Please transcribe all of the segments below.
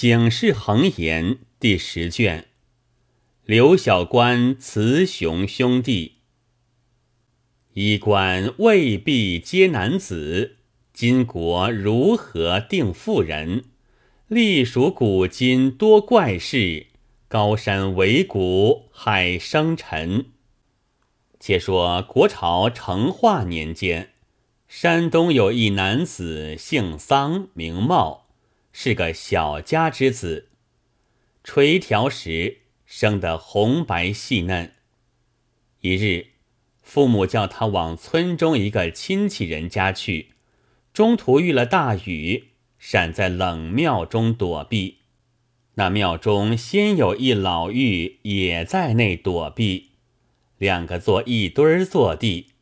醒世恒言第十卷，刘小官雌雄兄弟。衣冠未必皆男子，今国如何定妇人？隶属古今多怪事，高山为谷，海生尘。且说国朝成化年间，山东有一男子，姓桑，名茂。是个小家之子，垂条时生得红白细嫩。一日，父母叫他往村中一个亲戚人家去，中途遇了大雨，闪在冷庙中躲避。那庙中先有一老妪也在内躲避，两个坐一堆儿坐地。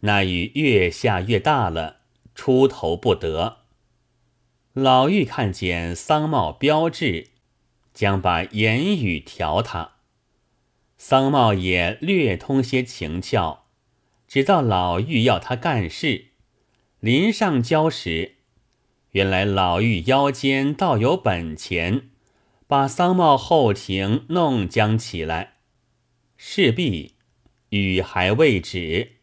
那雨越下越大了，出头不得。老妪看见桑茂标志，将把言语调他。桑茂也略通些情窍，直到老妪要他干事。临上交时，原来老妪腰间倒有本钱，把桑茂后庭弄将起来。事毕，雨还未止。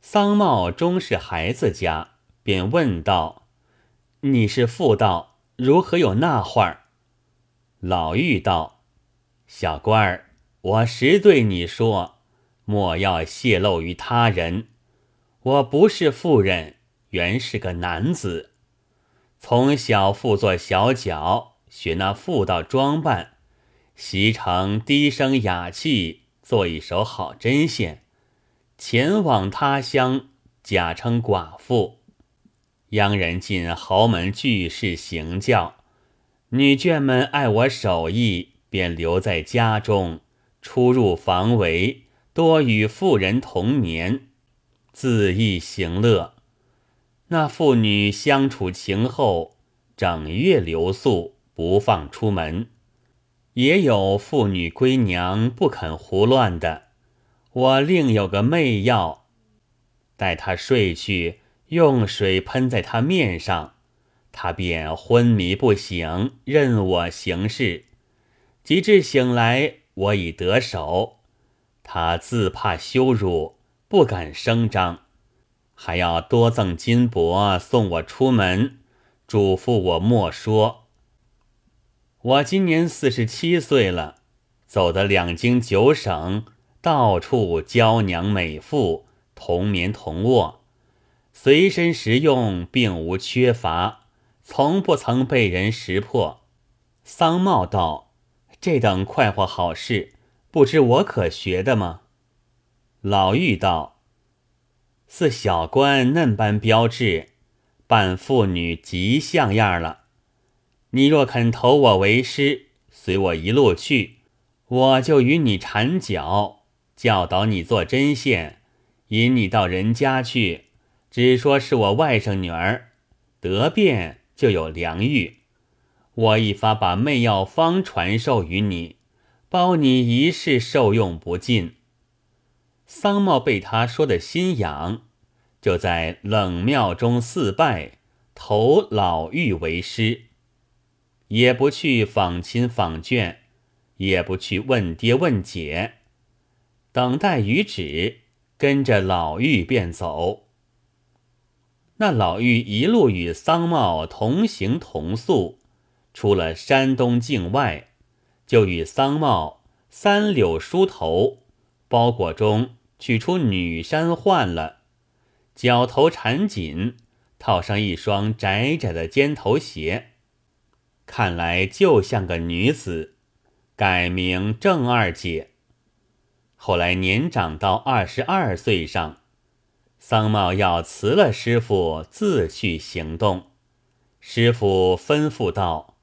桑茂终是孩子家，便问道。你是妇道，如何有那话儿？老妪道：“小官儿，我实对你说，莫要泄露于他人。我不是妇人，原是个男子。从小父做小脚，学那妇道装扮，习成低声雅气，做一手好针线，前往他乡，假称寡妇。”央人进豪门巨士行教，女眷们爱我手艺，便留在家中，出入房围，多与妇人同眠，自意行乐。那妇女相处情厚，整月留宿，不放出门。也有妇女归娘不肯胡乱的，我另有个媚药，待她睡去。用水喷在他面上，他便昏迷不醒，任我行事。及至醒来，我已得手。他自怕羞辱，不敢声张，还要多赠金帛送我出门，嘱咐我莫说。我今年四十七岁了，走得两京九省，到处娇娘美妇，同眠同卧。随身实用，并无缺乏，从不曾被人识破。桑茂道：“这等快活好事，不知我可学的吗？”老妪道：“似小官嫩般标致，扮妇女极像样了。你若肯投我为师，随我一路去，我就与你缠脚，教导你做针线，引你到人家去。”只说是我外甥女儿得便就有良玉，我一发把媚药方传授于你，包你一世受用不尽。桑茂被他说的心痒，就在冷庙中四拜，投老妪为师，也不去访亲访眷，也不去问爹问姐，等待雨止，跟着老妪便走。那老妪一路与桑茂同行同宿，出了山东境外，就与桑茂三柳梳头，包裹中取出女衫换了，脚头缠紧，套上一双窄窄的尖头鞋，看来就像个女子，改名郑二姐。后来年长到二十二岁上。桑茂要辞了师傅，自去行动。师傅吩咐道：“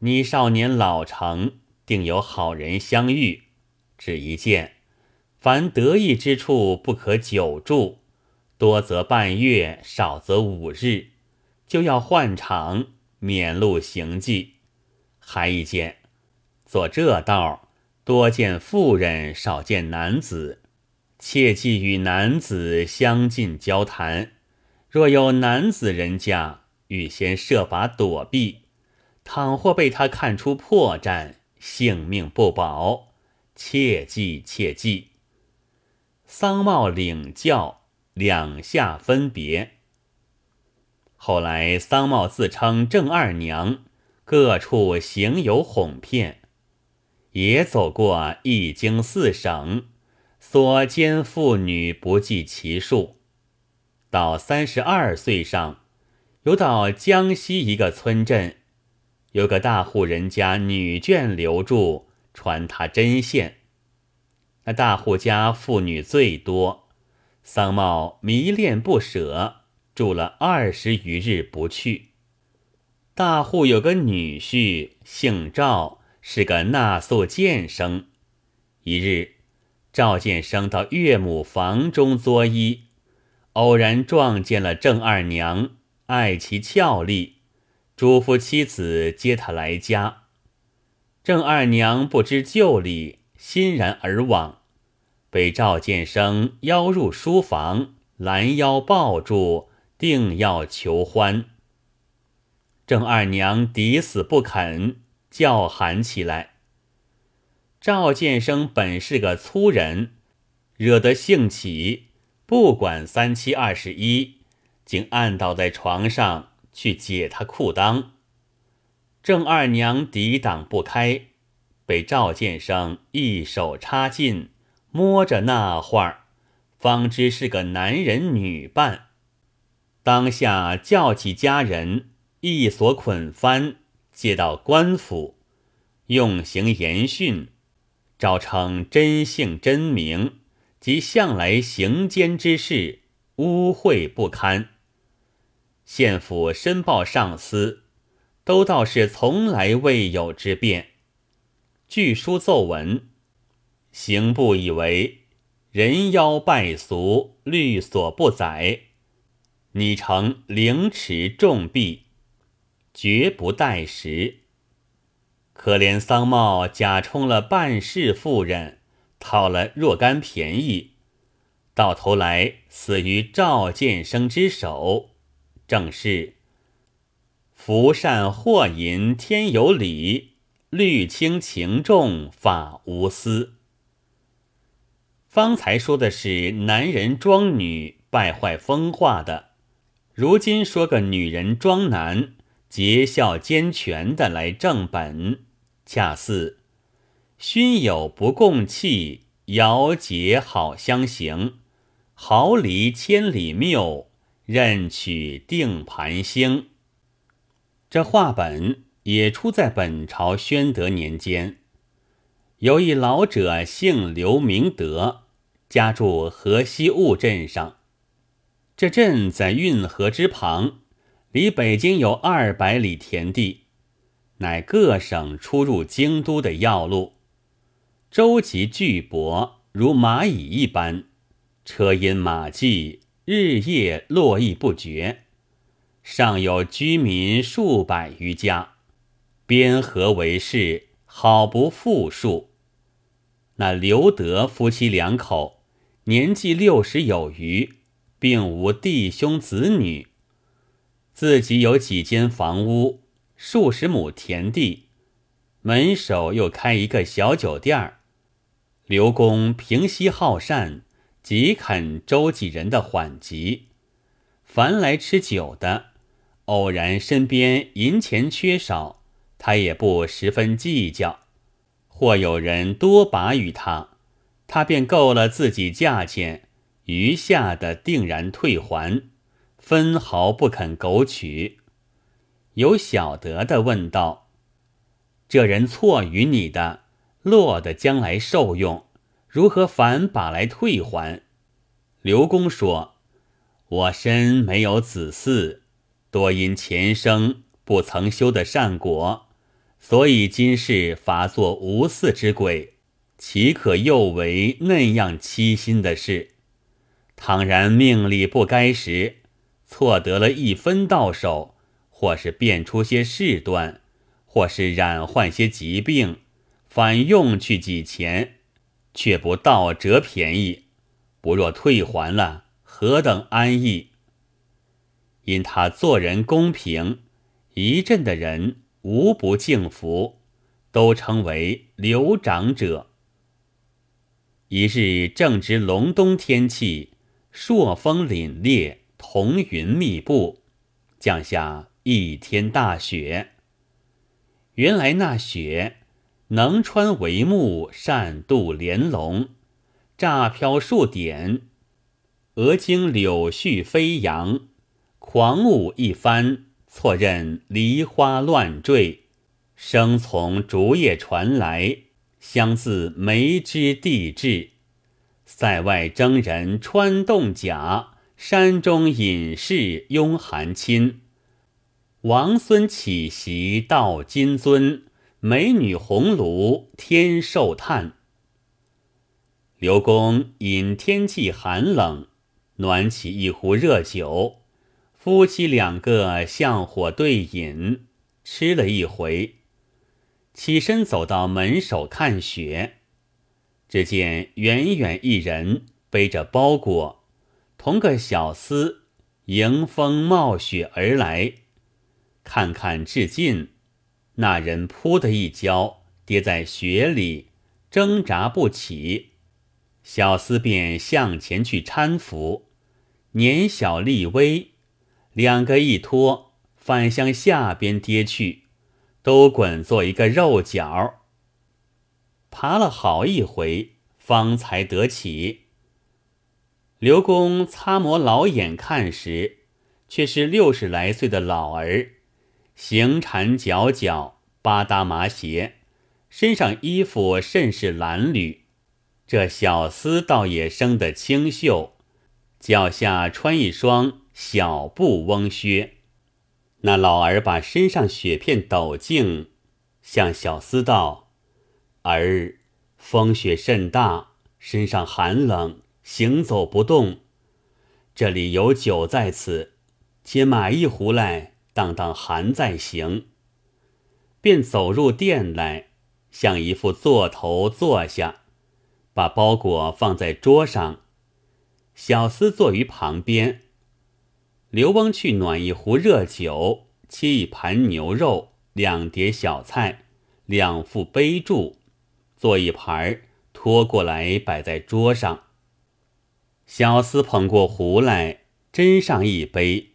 你少年老成，定有好人相遇。只一件，凡得意之处不可久住，多则半月，少则五日，就要换场，免露行迹。还一件，做这道，多见妇人，少见男子。”切忌与男子相近交谈，若有男子人家，预先设法躲避，倘或被他看出破绽，性命不保，切记切记。桑茂领教，两下分别。后来，桑茂自称郑二娘，各处行游哄骗，也走过一京四省，所奸妇女不计其数。到三十二岁上，游到江西一个村镇，有个大户人家女眷留住，传他针线。那大户家妇女最多，桑茂迷恋不舍，住了二十余日不去。大户有个女婿，姓赵，是个纳素剑生。一日，赵建生到岳母房中作揖，偶然撞见了郑二娘，爱其俏丽，嘱咐妻子接他来家。郑二娘不知旧里。欣然而往，被赵建生邀入书房，拦腰抱住，定要求欢。郑二娘抵死不肯，叫喊起来。赵建生本是个粗人，惹得兴起，不管三七二十一，竟按倒在床上去解他裤裆。郑二娘抵挡不开。被赵建生一手插进，摸着那会儿，方知是个男人女伴。当下叫起家人，一所捆翻，接到官府，用刑严训，招称真姓真名及向来行奸之事，污秽不堪。县府申报上司，都道是从来未有之变。据书奏文，刑部以为人妖败俗，律所不载，拟成凌迟重弊，绝不待时。可怜桑茂假充了半世妇人，讨了若干便宜，到头来死于赵建生之手，正是福善祸淫天有理。律轻情重，法无私。方才说的是男人装女败坏风化的，如今说个女人装男结孝兼全的来正本，恰似勋友不共气，遥结好相行，毫厘千里谬，任取定盘星。这话本。也出在本朝宣德年间，有一老者姓刘，名德，家住河西务镇上。这镇在运河之旁，离北京有二百里田地，乃各省出入京都的要路。舟楫巨帛，如蚂蚁一般，车音马迹，日夜络绎不绝。尚有居民数百余家。边河为市，好不富庶。那刘德夫妻两口年纪六十有余，并无弟兄子女，自己有几间房屋，数十亩田地，门首又开一个小酒店儿。刘公平息好善，极肯周济人的缓急。凡来吃酒的，偶然身边银钱缺少。他也不十分计较，或有人多把与他，他便够了自己价钱，余下的定然退还，分毫不肯苟取。有晓得的问道：“这人错于你的，落得将来受用，如何反把来退还？”刘公说：“我身没有子嗣，多因前生不曾修的善果。”所以今世罚作无嗣之鬼，岂可又为那样欺心的事？倘然命里不该时，错得了一分到手，或是变出些事端，或是染患些疾病，反用去几钱，却不倒折便宜，不若退还了，何等安逸？因他做人公平，一镇的人。无不敬服，都称为刘长者。一日正值隆冬天气，朔风凛冽，彤云密布，降下一天大雪。原来那雪能穿帷幕，善渡连笼，乍飘数点，俄经柳絮飞扬，狂舞一番，错认梨花乱坠，声从竹叶传来，相似梅枝地至。塞外征人穿洞甲，山中隐士拥寒侵。王孙起席到金樽，美女红炉天寿叹。刘公因天气寒冷，暖起一壶热酒，夫妻两个向火对饮，吃了一回，起身走到门首看雪。只见远远一人背着包裹，同个小厮迎风冒雪而来。看看至近，那人扑的一跤，跌在雪里，挣扎不起。小厮便向前去搀扶，年小力微，两个一拖，反向下边跌去，都滚作一个肉角。爬了好一回，方才得起。刘公擦磨老眼看时，却是六十来岁的老儿。行缠脚脚，八搭麻鞋，身上衣服甚是褴褛。这小厮倒也生得清秀，脚下穿一双小布翁靴。那老儿把身上雪片抖净，向小厮道：“儿，风雪甚大，身上寒冷，行走不动。这里有酒在此，且买一壶来。”当当寒在行，便走入店来，向一副座头坐下，把包裹放在桌上。小厮坐于旁边。刘翁去暖一壶热酒，切一盘牛肉，两碟小菜，两副杯箸，做一盘拖过来摆在桌上。小厮捧过壶来，斟上一杯。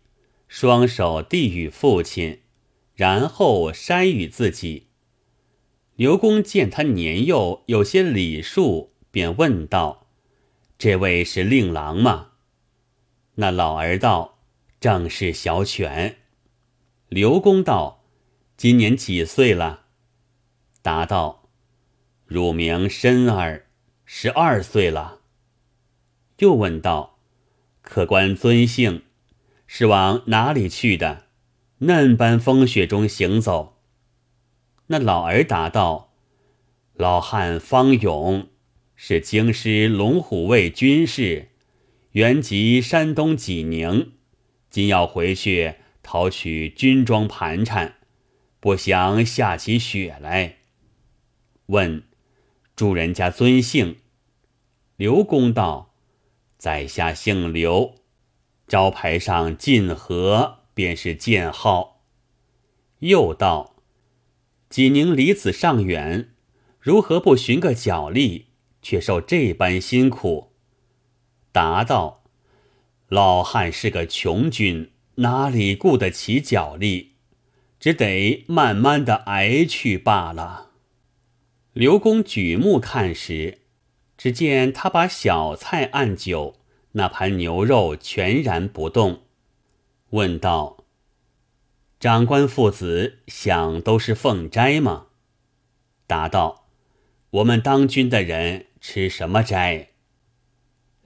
双手递与父亲，然后筛与自己。刘公见他年幼，有些礼数，便问道：“这位是令郎吗？”那老儿道：“正是小犬。”刘公道：“今年几岁了？”答道：“乳名申儿，十二岁了。”又问道：“客官尊姓？”是往哪里去的？嫩般风雪中行走。那老儿答道：“老汉方勇，是京师龙虎卫军士，原籍山东济宁，今要回去讨取军装盘缠，不想下起雪来。问主人家尊姓？刘公道：在下姓刘。”招牌上“晋河”便是剑号。又道：“济宁离此尚远，如何不寻个脚力，却受这般辛苦？”答道：“老汉是个穷军，哪里顾得起脚力，只得慢慢的挨去罢了。”刘公举目看时，只见他把小菜按酒。那盘牛肉全然不动，问道：“长官父子想都是奉斋吗？”答道：“我们当军的人吃什么斋？”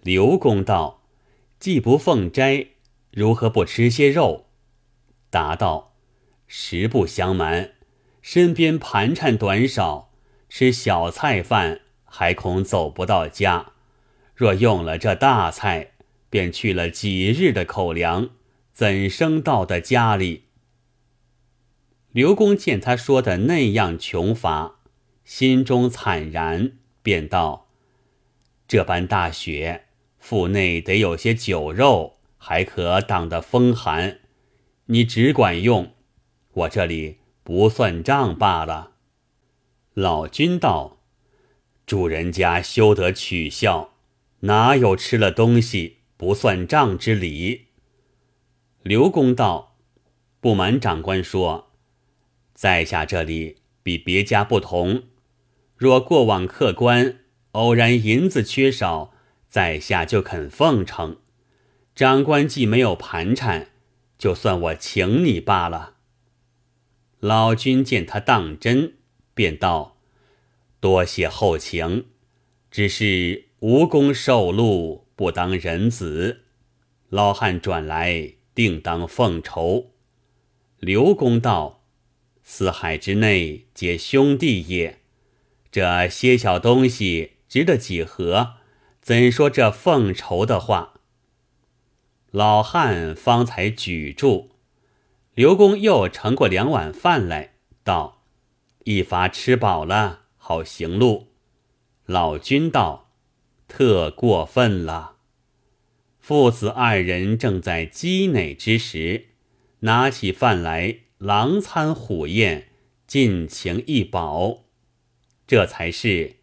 刘公道：“既不奉斋，如何不吃些肉？”答道：“实不相瞒，身边盘缠短少，吃小菜饭还恐走不到家。”若用了这大菜，便去了几日的口粮，怎生到的家里？刘公见他说的那样穷乏，心中惨然，便道：“这般大雪，腹内得有些酒肉，还可挡得风寒。你只管用，我这里不算账罢了。”老君道：“主人家休得取笑，哪有吃了东西不算账之理？”刘公道：“不瞒长官说，在下这里比别家不同。若过往客官偶然银子缺少，在下就肯奉承。长官既没有盘缠，就算我请你罢了。”老君见他当真，便道：“多谢厚情，只是无功受禄，不当人子。老汉转来。”定当奉酬。刘公道：“四海之内皆兄弟也，这些小东西值得几何？怎说这奉酬的话？”老汉方才举住，刘公又盛过两碗饭来，道：“一发吃饱了，好行路。”老君道：“特过分了。”父子二人正在积馁之时，拿起饭来，狼餐虎咽，尽情一饱。这才是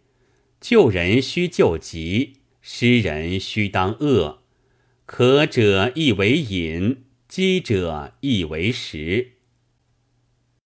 救人须救急，施人须当恶。渴者亦为饮，饥者亦为食。